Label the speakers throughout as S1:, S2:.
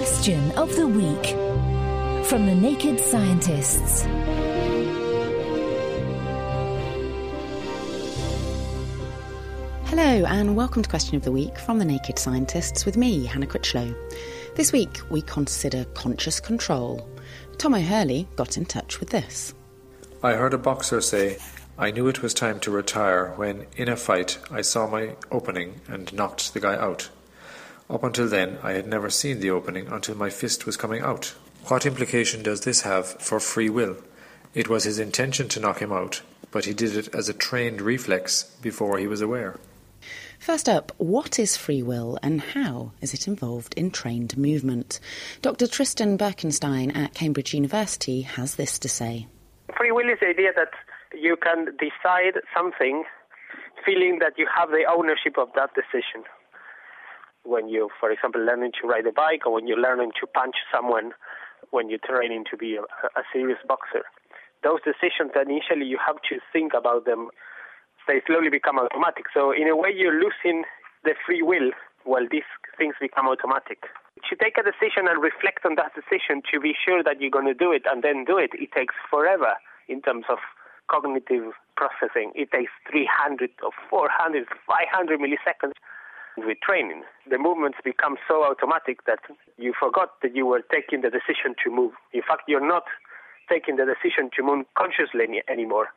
S1: Question of the Week from the Naked Scientists.
S2: Hello, and welcome to Question of the Week from the Naked Scientists with me, Hannah Critchlow. This week we consider conscious control. Tom O'Hurley got in touch with this.
S3: I heard a boxer say, I knew it was time to retire when, in a fight, I saw my opening and knocked the guy out. Up until then, I had never seen the opening until my fist was coming out. What implication does this have for free will? It was his intention to knock him out, but he did it as a trained reflex before he was aware.
S2: First up, what is free will and how is it involved in trained movement? Dr. Tristan Bekinschtein at Cambridge University has this to say.
S4: Free will is the idea that you can decide something feeling that you have the ownership of that decision. When you, for example, learning to ride a bike or when you're learning to punch someone when you're training to be a, a serious boxer. Those decisions that initially you have to think about them, they slowly become automatic. So in a way, you're losing the free will while these things become automatic. To take a decision and reflect on that decision to be sure that you're going to do it and then do it, it takes forever in terms of cognitive processing. It takes 300 or 400, 500 milliseconds with training. The movements become so automatic that you forgot that you were taking the decision to move. In fact, you're not taking the decision to move consciously any, anymore.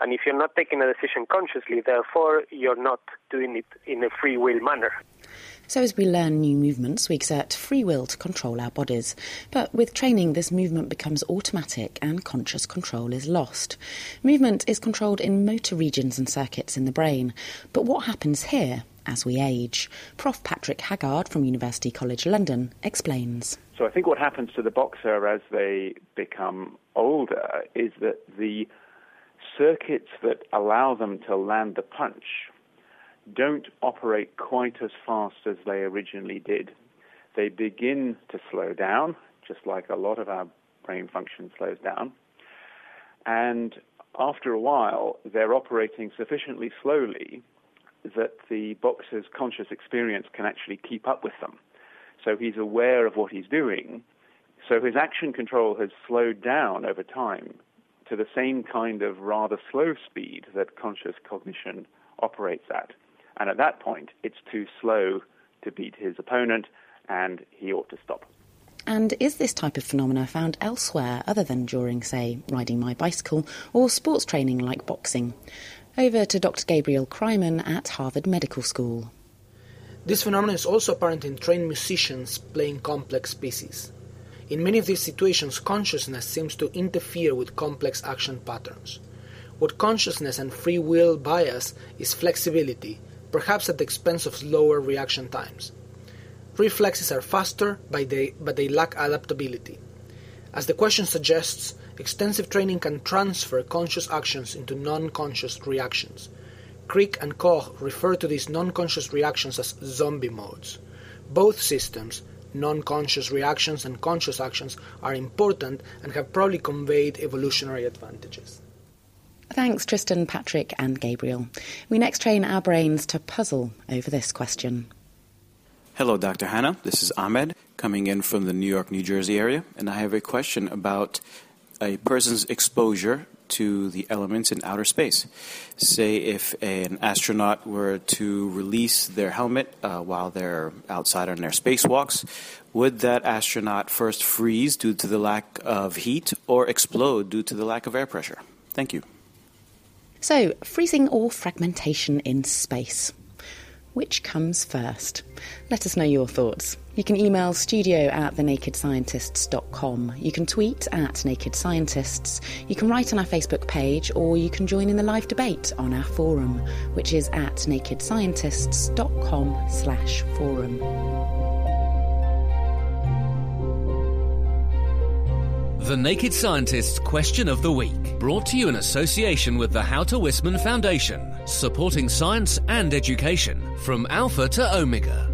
S4: And if you're not taking a decision consciously, therefore, you're not doing it in a free will manner.
S2: So, as we learn new movements, we exert free will to control our bodies. But with training, this movement becomes automatic and conscious control is lost. Movement is controlled in motor regions and circuits in the brain. But what happens here as we age? Prof. Patrick Haggard from University College London explains.
S5: So, I think what happens to the boxer as they become older is that the circuits that allow them to land the punch don't operate quite as fast as they originally did. They begin to slow down, just like a lot of our brain function slows down. And after a while, they're operating sufficiently slowly that the boxer's conscious experience can actually keep up with them. So he's aware of what he's doing. So his action control has slowed down over time to the same kind of rather slow speed that conscious cognition operates at. And at that point, it's too slow to beat his opponent, and he ought to stop.
S2: And is this type of phenomena found elsewhere other than during, say, riding my bicycle or sports training like boxing? Over to Dr. Gabriel Kreiman at Harvard Medical School.
S6: This phenomenon is also apparent in trained musicians playing complex pieces. In many of these situations, consciousness seems to interfere with complex action patterns. What consciousness and free will bias is flexibility, perhaps at the expense of slower reaction times. Reflexes are faster, but they, but they lack adaptability. As the question suggests, extensive training can transfer conscious actions into non conscious reactions. Crick and Koch refer to these non conscious reactions as zombie modes. Both systems, non conscious reactions and conscious actions, are important and have probably conveyed evolutionary advantages.
S2: Thanks, Tristan, Patrick, and Gabriel. We next train our brains to puzzle over this question.
S7: Hello, Dr. Hannah. This is Ahmed coming in from the New York, New Jersey area, and I have a question about a person's exposure to the elements in outer space. Say, if an astronaut were to release their helmet uh, while they're outside on their spacewalks, would that astronaut first freeze due to the lack of heat or explode due to the lack of air pressure? Thank you.
S2: So, freezing or fragmentation in space. Which comes first? Let us know your thoughts. You can email studio at thenakedscientists.com. You can tweet at Naked Scientists. You can write on our Facebook page, or you can join in the live debate on our forum, which is at nakedscientists.com slash forum.
S8: The Naked Scientist's Question of the Week, brought to you in association with the Houter Wisman Foundation, supporting science and education from Alpha to Omega.